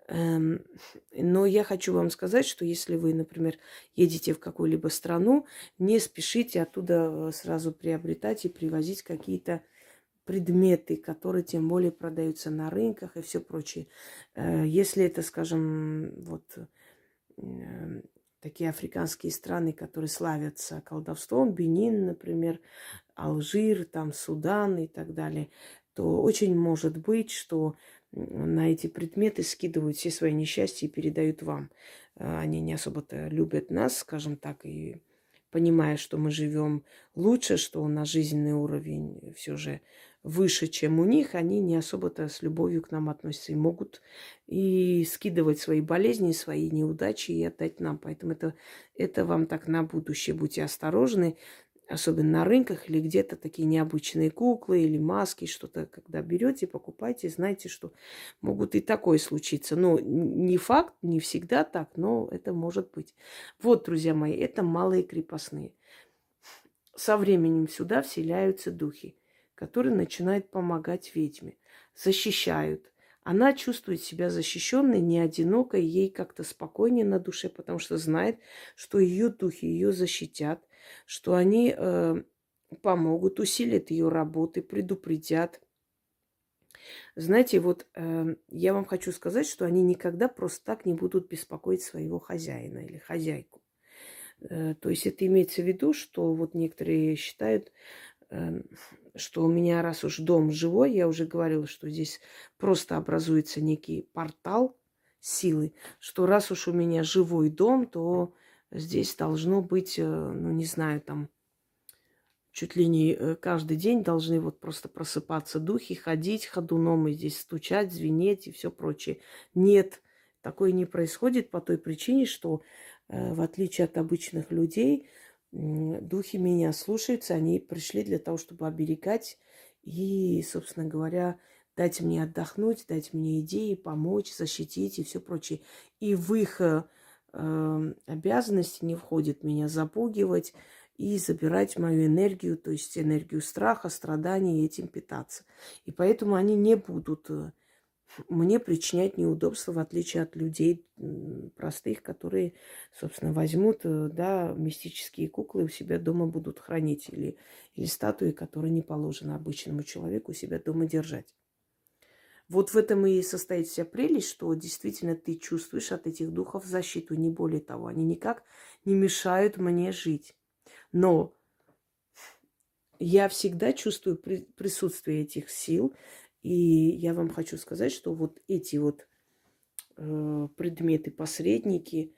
Эм, но я хочу вам сказать, что если вы, например, едете в какую-либо страну, не спешите оттуда э, сразу приобретать и привозить какие-то предметы, которые тем более продаются на рынках и все прочее. Э, если это, скажем, вот такие африканские страны, которые славятся колдовством, Бенин, например, Алжир, там Судан и так далее, то очень может быть, что на эти предметы скидывают все свои несчастья и передают вам. А, они не особо-то любят нас, скажем так, и понимая, что мы живем лучше, что у нас жизненный уровень все же выше, чем у них, они не особо-то с любовью к нам относятся и могут и скидывать свои болезни, свои неудачи и отдать нам. Поэтому это, это вам так на будущее. Будьте осторожны особенно на рынках или где-то такие необычные куклы или маски, что-то, когда берете, покупайте, знайте, что могут и такое случиться. Но не факт, не всегда так, но это может быть. Вот, друзья мои, это малые крепостные. Со временем сюда вселяются духи, которые начинают помогать ведьме, защищают. Она чувствует себя защищенной, не одинокой, ей как-то спокойнее на душе, потому что знает, что ее духи ее защитят, что они э, помогут, усилят ее работы, предупредят. Знаете, вот э, я вам хочу сказать, что они никогда просто так не будут беспокоить своего хозяина или хозяйку. Э, то есть это имеется в виду, что вот некоторые считают, что у меня раз уж дом живой, я уже говорила, что здесь просто образуется некий портал силы, что раз уж у меня живой дом, то здесь должно быть, э, ну не знаю, там чуть ли не э, каждый день должны вот просто просыпаться духи, ходить ходуном и здесь стучать, звенеть и все прочее. Нет, такое не происходит по той причине, что э, в отличие от обычных людей, духи меня слушаются, они пришли для того, чтобы оберегать и, собственно говоря, дать мне отдохнуть, дать мне идеи, помочь, защитить и все прочее. И в их э, эм, обязанности не входит меня запугивать и забирать мою энергию, то есть энергию страха, страданий и этим питаться. И поэтому они не будут э, мне причинять неудобства, в отличие от людей простых, которые, собственно, возьмут, э, да, мистические куклы у себя дома будут хранить или, или статуи, которые не положено обычному человеку у себя дома держать. Вот в этом и состоит вся прелесть, что действительно ты чувствуешь от этих духов защиту, не более того. Они никак не мешают мне жить. Но я всегда чувствую присутствие этих сил, и я вам хочу сказать, что вот эти вот э, предметы-посредники,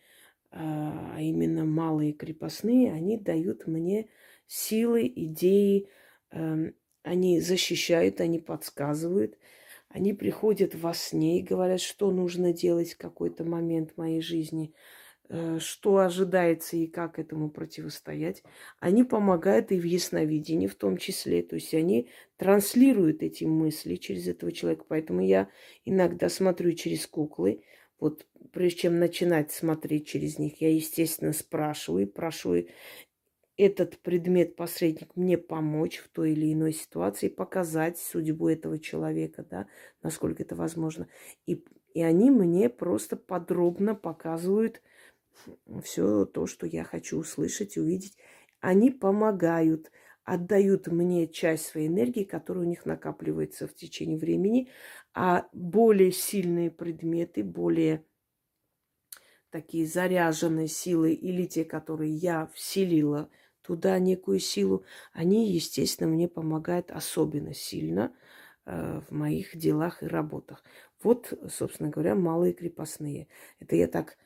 а именно малые крепостные, они дают мне силы, идеи, э, они защищают, они подсказывают. Они приходят во сне и говорят, что нужно делать в какой-то момент моей жизни, что ожидается и как этому противостоять. Они помогают и в ясновидении в том числе. То есть они транслируют эти мысли через этого человека. Поэтому я иногда смотрю через куклы. Вот прежде чем начинать смотреть через них, я, естественно, спрашиваю, прошу этот предмет-посредник мне помочь в той или иной ситуации, показать судьбу этого человека, да, насколько это возможно. И, и они мне просто подробно показывают все то, что я хочу услышать, увидеть. Они помогают, отдают мне часть своей энергии, которая у них накапливается в течение времени, а более сильные предметы, более такие заряженные силы или те, которые я вселила – туда некую силу, они, естественно, мне помогают особенно сильно э, в моих делах и работах. Вот, собственно говоря, малые крепостные. Это я так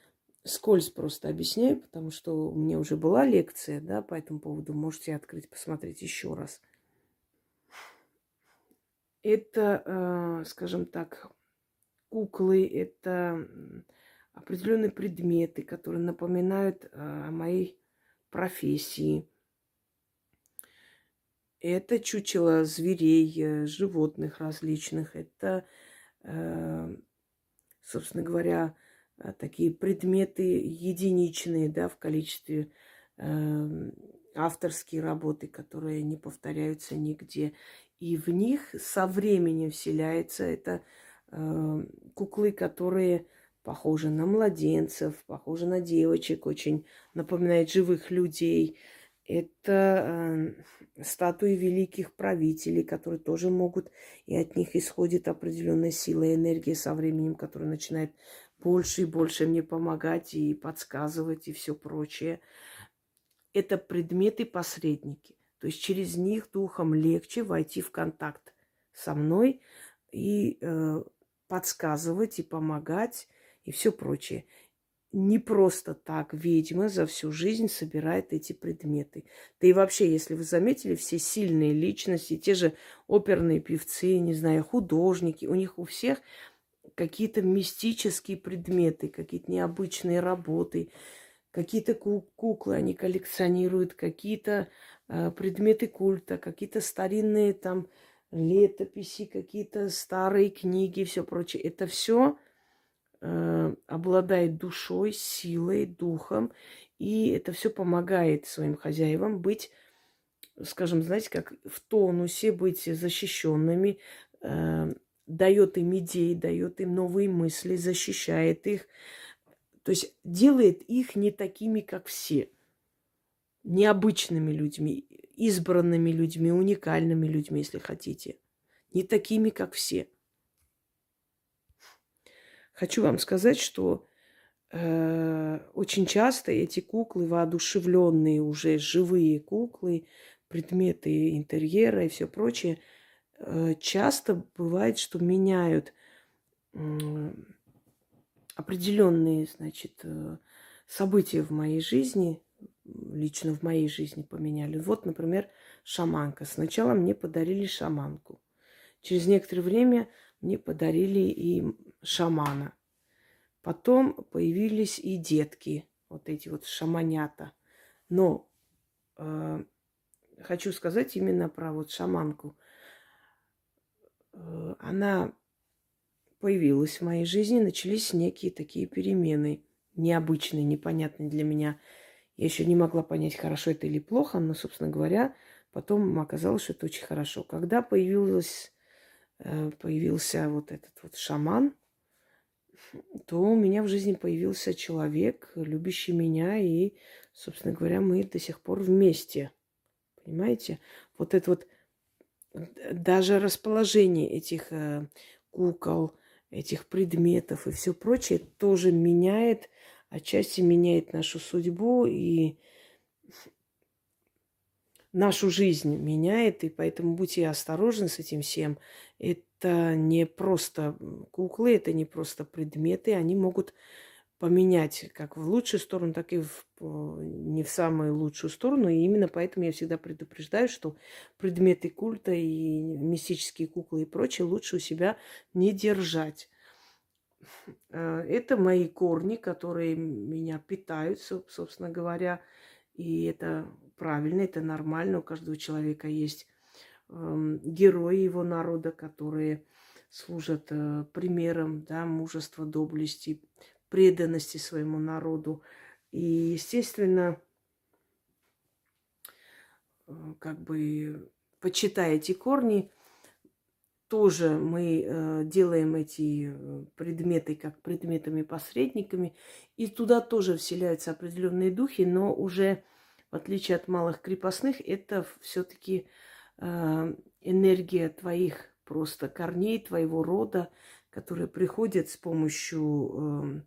скользь просто объясняю, потому что у меня уже была лекция, да, по этому поводу. Можете открыть, посмотреть еще раз. Это, э, скажем так, куклы, это определенные предметы, которые напоминают э, о моей профессии. Это чучело зверей, э, животных различных. Это, собственно говоря, такие предметы единичные, да, в количестве авторские работы, которые не повторяются нигде. И в них со временем вселяется это куклы, которые похожи на младенцев, похожи на девочек, очень напоминает живых людей. Это э, статуи великих правителей, которые тоже могут, и от них исходит определенная сила и энергия со временем, которая начинает больше и больше мне помогать и подсказывать и все прочее. Это предметы-посредники. То есть через них духом легче войти в контакт со мной и э, подсказывать и помогать и все прочее. Не просто так ведьма за всю жизнь собирает эти предметы. Да и вообще, если вы заметили, все сильные личности, те же оперные певцы, не знаю, художники, у них у всех какие-то мистические предметы, какие-то необычные работы, какие-то куклы они коллекционируют, какие-то э, предметы культа, какие-то старинные там летописи, какие-то старые книги, все прочее. Это все обладает душой, силой, духом, и это все помогает своим хозяевам быть, скажем, знаете, как в тонусе, быть защищенными, э, дает им идеи, дает им новые мысли, защищает их. То есть делает их не такими, как все, необычными людьми, избранными людьми, уникальными людьми, если хотите, не такими, как все – Хочу вам сказать, что э, очень часто эти куклы, воодушевленные уже живые куклы, предметы интерьера и все прочее, э, часто бывает, что меняют э, определенные, значит, э, события в моей жизни, лично в моей жизни поменяли. Вот, например, шаманка. Сначала мне подарили шаманку. Через некоторое время мне подарили и шамана. Потом появились и детки, вот эти вот шаманята. Но э, хочу сказать именно про вот шаманку. Э, она появилась в моей жизни, начались некие такие перемены, необычные, непонятные для меня. Я еще не могла понять, хорошо это или плохо, но, собственно говоря, потом оказалось, что это очень хорошо. Когда появилась, появился вот этот вот шаман, то у меня в жизни появился человек, любящий меня, и, собственно говоря, мы до сих пор вместе. Понимаете? Вот это вот даже расположение этих э, кукол, этих предметов и все прочее тоже меняет, отчасти меняет нашу судьбу и нашу жизнь меняет, и поэтому будьте осторожны с этим всем. Это не просто куклы, это не просто предметы, они могут поменять как в лучшую сторону, так и в, не в самую лучшую сторону. И именно поэтому я всегда предупреждаю, что предметы культа и мистические куклы и прочее лучше у себя не держать. Э, это мои корни, которые меня питают, собственно говоря. И это правильно, это нормально. У каждого человека есть э, герои его народа, которые служат э, примером да, мужества, доблести, преданности своему народу. И, естественно, э, как бы почитая эти корни, тоже мы э, делаем эти предметы как предметами-посредниками, и туда тоже вселяются определенные духи, но уже в отличие от малых крепостных, это все-таки э, энергия твоих просто корней, твоего рода, которые приходят с помощью э,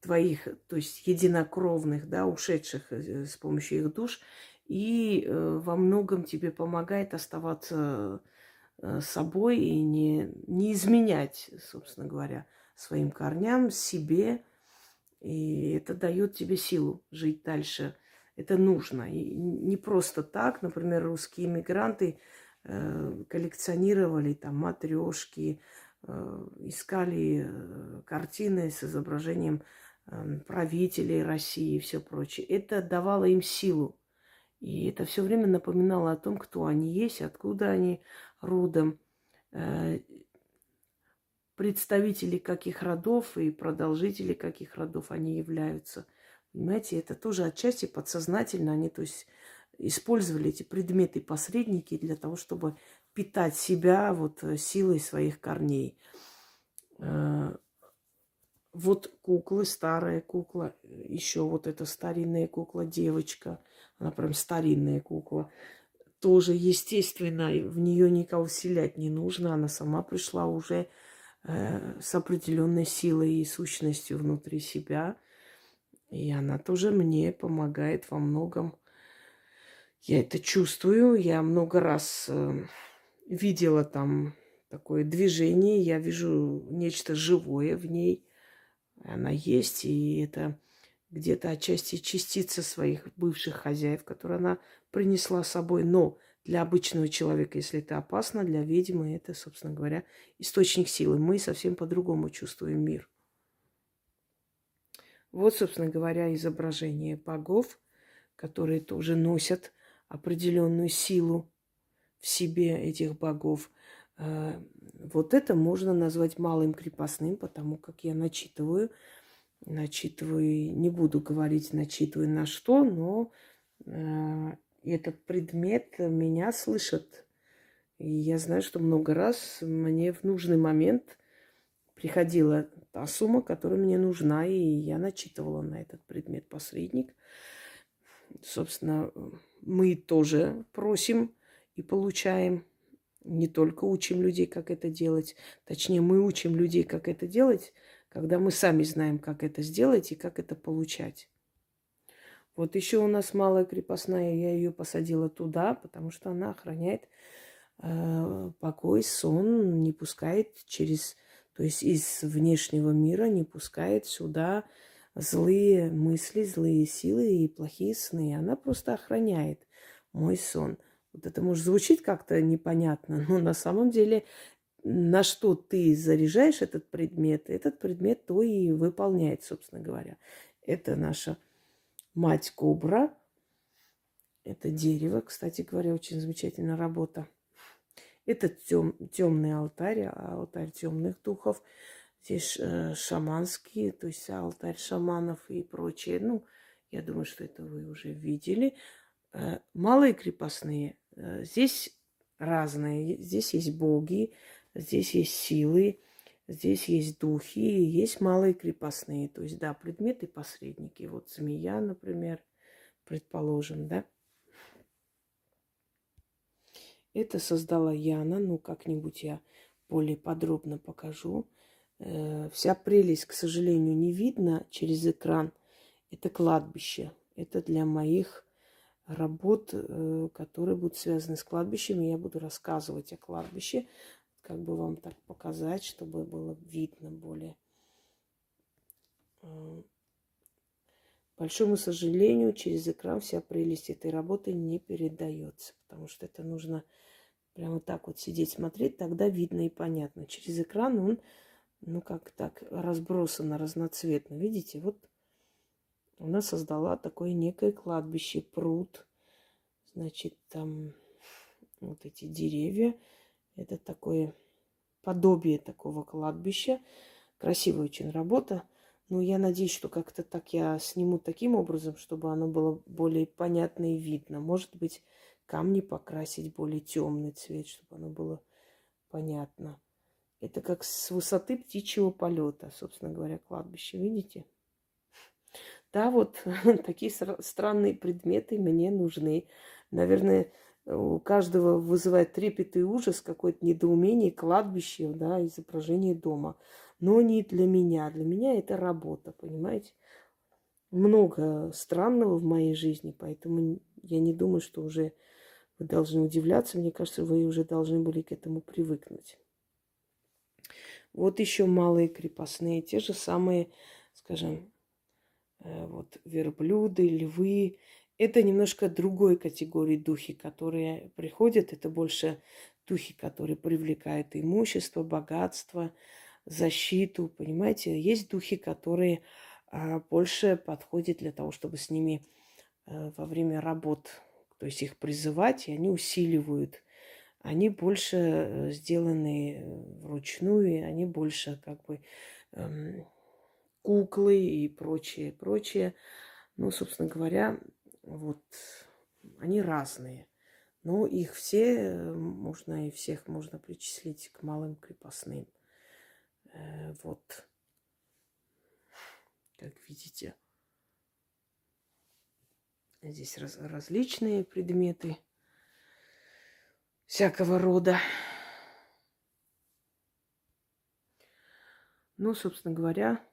твоих, то есть единокровных, да, ушедших э, с помощью их душ, и э, во многом тебе помогает оставаться Э, собой и не, не изменять, собственно говоря, своим корням, себе. И это дает тебе силу жить дальше. Это нужно. И не просто так, например, русские иммигранты э, коллекционировали там матрешки, э, искали э, картины с изображением э, правителей России и все прочее. Это давало им силу. И это все время напоминало о том, кто они есть, откуда они, родом, представители каких родов и продолжители каких родов они являются. Понимаете, это тоже отчасти подсознательно. Они, то есть, использовали эти предметы-посредники для того, чтобы питать себя вот э, силой своих корней. Э, вот куклы, старая кукла, еще вот эта старинная кукла, девочка, она прям старинная кукла тоже, естественно, в нее никого вселять не нужно. Она сама пришла уже э, с определенной силой и сущностью внутри себя. И она тоже мне помогает во многом. Я это чувствую. Я много раз э, видела там такое движение. Я вижу нечто живое в ней. Она есть, и это где-то отчасти частица своих бывших хозяев, которые она принесла с собой. Но для обычного человека, если это опасно, для ведьмы это, собственно говоря, источник силы. Мы совсем по-другому чувствуем мир. Вот, собственно говоря, изображение богов, которые тоже носят определенную силу в себе этих богов. Э, вот это можно назвать малым крепостным, потому как я начитываю – начитываю, не буду говорить, начитываю на что, но э, этот предмет меня слышит. И я знаю, что много раз мне в нужный момент приходила та сумма, которая мне нужна, и я начитывала на этот предмет посредник. Собственно, мы тоже просим и получаем. Не только учим людей, как это делать. Точнее, мы учим людей, как это делать – когда мы сами знаем, как это сделать и как это получать. Вот еще у нас малая крепостная, я ее посадила туда, потому что она охраняет э, покой, сон, не пускает через, то есть из внешнего мира не пускает сюда злые мысли, злые силы и плохие сны. Она просто охраняет мой сон. Вот это может звучить как-то непонятно, но на самом деле на что ты заряжаешь этот предмет, этот предмет то и выполняет, собственно говоря. Это наша мать кобра. Это дерево, кстати говоря, очень замечательная работа. Это тем, темный алтарь, а алтарь темных духов. Здесь э, шаманские, то есть алтарь шаманов и прочее. Ну, я думаю, что это вы уже видели. Э, малые крепостные. Э, здесь разные. Здесь есть боги, здесь есть силы, здесь есть духи, есть малые крепостные. То есть, да, предметы посредники. Вот змея, например, предположим, да. Это создала Яна, ну как-нибудь я более подробно покажу. Э, вся прелесть, к сожалению, не видно через экран. Это кладбище. Это для моих работ, э, которые будут связаны с кладбищем. Я буду рассказывать о кладбище, как бы вам так показать, чтобы было видно более. Большому сожалению, через экран вся прелесть этой работы не передается, потому что это нужно прямо так вот сидеть, смотреть, тогда видно и понятно. Через экран он, ну как так, разбросано разноцветно. Видите, вот она создала такое некое кладбище, пруд. Значит, там вот эти деревья. Это такое подобие такого кладбища. Красивая очень работа. Но я надеюсь, что как-то так я сниму таким образом, чтобы оно было более понятно и видно. Может быть, камни покрасить более темный цвет, чтобы оно было понятно. Это как с высоты птичьего полета, собственно говоря, кладбище. Видите? Да, вот такие странные предметы мне нужны. Наверное, у каждого вызывает трепет и ужас, какое-то недоумение, кладбище, да, изображение дома. Но не для меня. Для меня это работа, понимаете? Много странного в моей жизни, поэтому я не думаю, что уже вы должны удивляться. Мне кажется, вы уже должны были к этому привыкнуть. Вот еще малые крепостные, те же самые, скажем, э, вот верблюды, львы. Это немножко другой категории духи, которые приходят. Это больше духи, которые привлекают имущество, богатство, защиту. Понимаете, есть духи, которые а, больше подходят для того, чтобы с ними э, во время работ то есть их призывать, и они усиливают. Они больше э, сделаны э, вручную, они больше как бы эм, куклы и прочее, прочее. Ну, собственно говоря, вот они разные. Но их все можно и всех можно причислить к малым крепостным. Э, вот. Как видите. Здесь раз, различные предметы всякого рода. Ну, собственно говоря,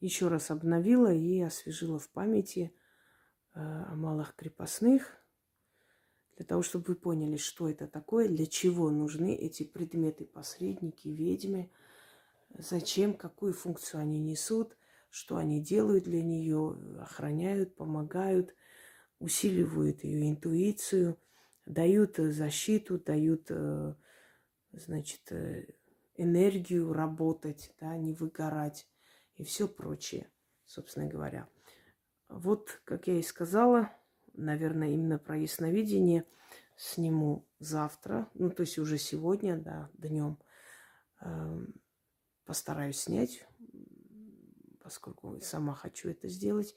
еще раз обновила и освежила в памяти э, о малых крепостных, для того, чтобы вы поняли, что это такое, для чего нужны эти предметы, посредники, ведьмы, зачем, какую функцию они несут что они делают для нее, охраняют, помогают, усиливают ее интуицию, дают э, защиту, дают, э, значит, э, энергию работать, да, не выгорать и все прочее, собственно говоря. Вот, как я и сказала, наверное, именно про ясновидение сниму завтра, ну, то есть уже сегодня, да, днем. Эм, постараюсь снять поскольку сама хочу это сделать.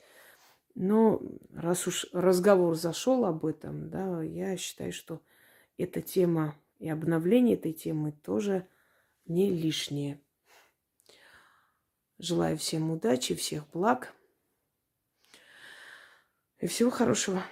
Но раз уж разговор зашел об этом, да, я считаю, что эта тема и обновление этой темы тоже не лишнее. Желаю всем удачи, всех благ и всего хорошего.